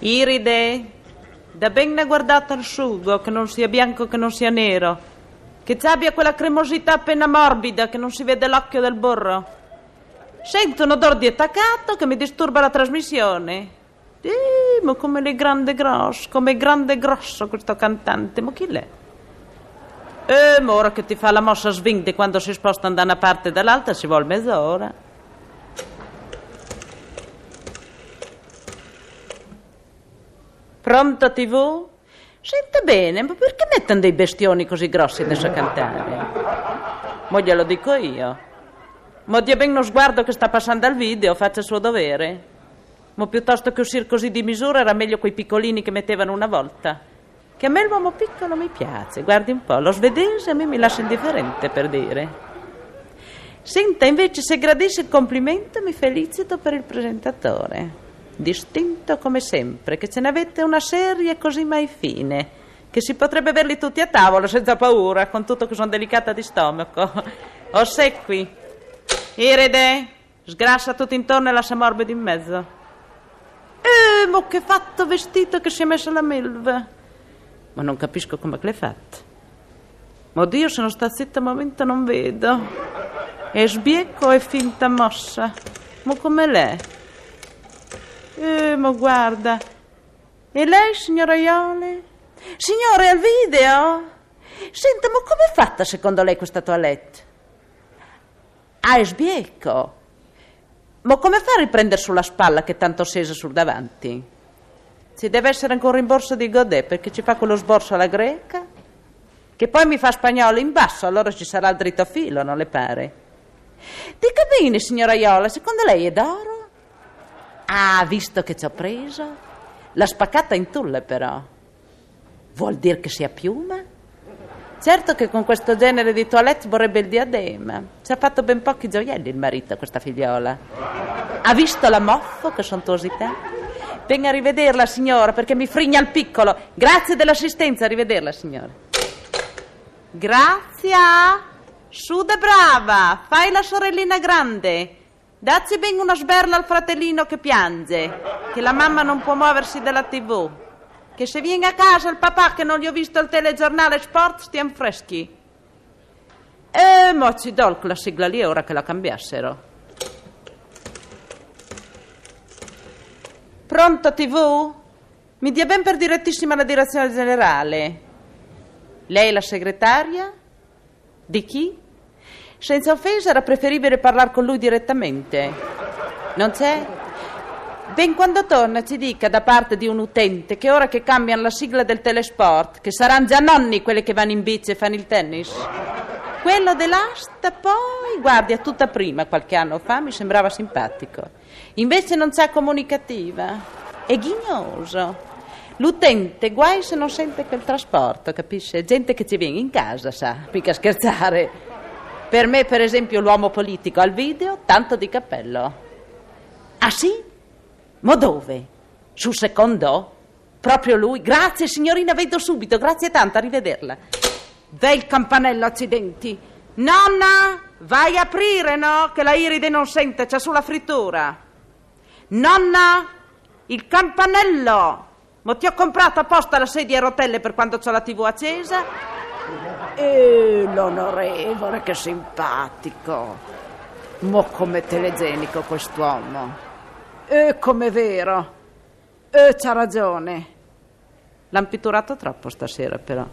Iride, da ben ne guardata il sugo, che non sia bianco che non sia nero, che ci abbia quella cremosità appena morbida che non si vede l'occhio del burro. Sento un odore di attaccato che mi disturba la trasmissione. Eh, ma come è grande grosso, come è grande grosso questo cantante, ma chi l'è? Eh, ma ora che ti fa la mossa di quando si spostano da una parte e dall'altra ci vuole mezz'ora. Pronto TV? Senta bene, ma perché mettono dei bestioni così grossi adesso a cantare? Ma glielo dico io. Ma dia ben uno sguardo che sta passando al video, faccia il suo dovere. Ma piuttosto che uscire così di misura era meglio quei piccolini che mettevano una volta. Che a me l'uomo piccolo mi piace, guardi un po', lo svedese a me mi lascia indifferente per dire. Senta, invece, se gradisce il complimento, mi felicito per il presentatore distinto come sempre, che ce ne avete una serie così mai fine, che si potrebbe averli tutti a tavola senza paura, con tutto che sono delicata di stomaco. Ossequi, Iride, sgrassa tutto intorno e lascia morbido in mezzo. Eh, ma che fatto vestito che si è messa la milva. Ma non capisco come l'hai fatto. Ma Dio, se non sta zitta un momento non vedo. È sbieco e finta mossa. Ma come l'è? Eh, ma guarda. E lei, signora Iole? Signore, al video? Senta, ma com'è fatta secondo lei questa toilette? Ah, è sbieco. Ma come fa a riprendere sulla spalla che tanto sesa sul davanti? Ci deve essere ancora un rimborso di Godet perché ci fa quello sborso alla greca? Che poi mi fa spagnolo in basso, allora ci sarà il dritto filo, non le pare? Dica bene, signora Iola, secondo lei è d'oro? Ah, visto che ci ho preso? L'ha spaccata in tulle però. Vuol dire che sia piuma? Certo che con questo genere di toilette vorrebbe il diadema. Ci ha fatto ben pochi gioielli il marito, questa figliola. Ha visto la moffo, che sontuosità? Venga a rivederla, signora, perché mi frigna il piccolo. Grazie dell'assistenza, a rivederla, signora. Grazie. Su de brava, fai la sorellina grande. Dazzi ben una sberla al fratellino che piange, che la mamma non può muoversi dalla tv, che se viene a casa il papà che non gli ho visto il telegiornale sport stiamo freschi. E mo ci do la sigla lì ora che la cambiassero. Pronto tv? Mi dia ben per direttissima la direzione generale. Lei è la segretaria? Di chi? Senza offesa era preferibile parlare con lui direttamente. Non c'è? Ben quando torna ci dica da parte di un utente che ora che cambiano la sigla del telesport, che saranno già nonni quelli che vanno in bici e fanno il tennis. Quello dell'asta poi, guardi, a tutta prima, qualche anno fa, mi sembrava simpatico. Invece non c'è comunicativa. È ghignoso. L'utente, guai se non sente quel trasporto, capisce? Gente che ci viene in casa, sa, mica scherzare. Per me, per esempio, l'uomo politico al video, tanto di cappello. Ah sì? Ma dove? Sul secondo? Proprio lui? Grazie signorina, vedo subito, grazie tanto, arrivederla. Ve il campanello, accidenti. Nonna, vai a aprire, no? Che la Iride non sente, c'è sulla frittura. Nonna, il campanello. Ma ti ho comprato apposta la sedia a rotelle per quando c'ho la tv accesa? E l'onorevole, che simpatico. Mo come telegenico quest'uomo. E come vero. E c'ha ragione. L'han pitturato troppo stasera, però.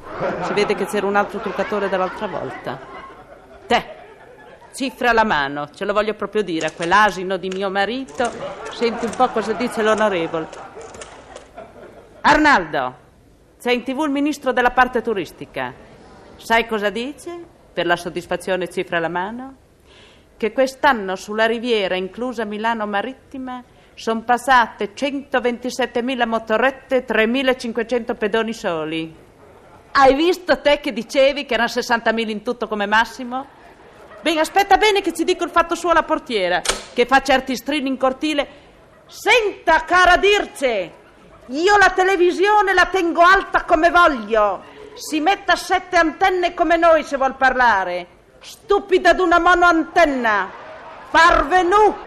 Si vede che c'era un altro truccatore dall'altra volta. Te, cifra alla mano, ce lo voglio proprio dire a quell'asino di mio marito. Senti un po' cosa dice l'onorevole. Arnaldo, c'è in tv il ministro della parte turistica. Sai cosa dice? Per la soddisfazione cifra alla mano? Che quest'anno sulla riviera, inclusa Milano Marittima, Sono passate 127.000 motorette, 3.500 pedoni soli. Hai visto te che dicevi che erano 60.000 in tutto come massimo? Bene, aspetta bene che ci dico il fatto suo alla portiera, che fa certi strilli in cortile. Senta, cara Dirce, io la televisione la tengo alta come voglio. Si metta sette antenne come noi se vuol parlare. Stupida d'una monoantenna. Parvenu!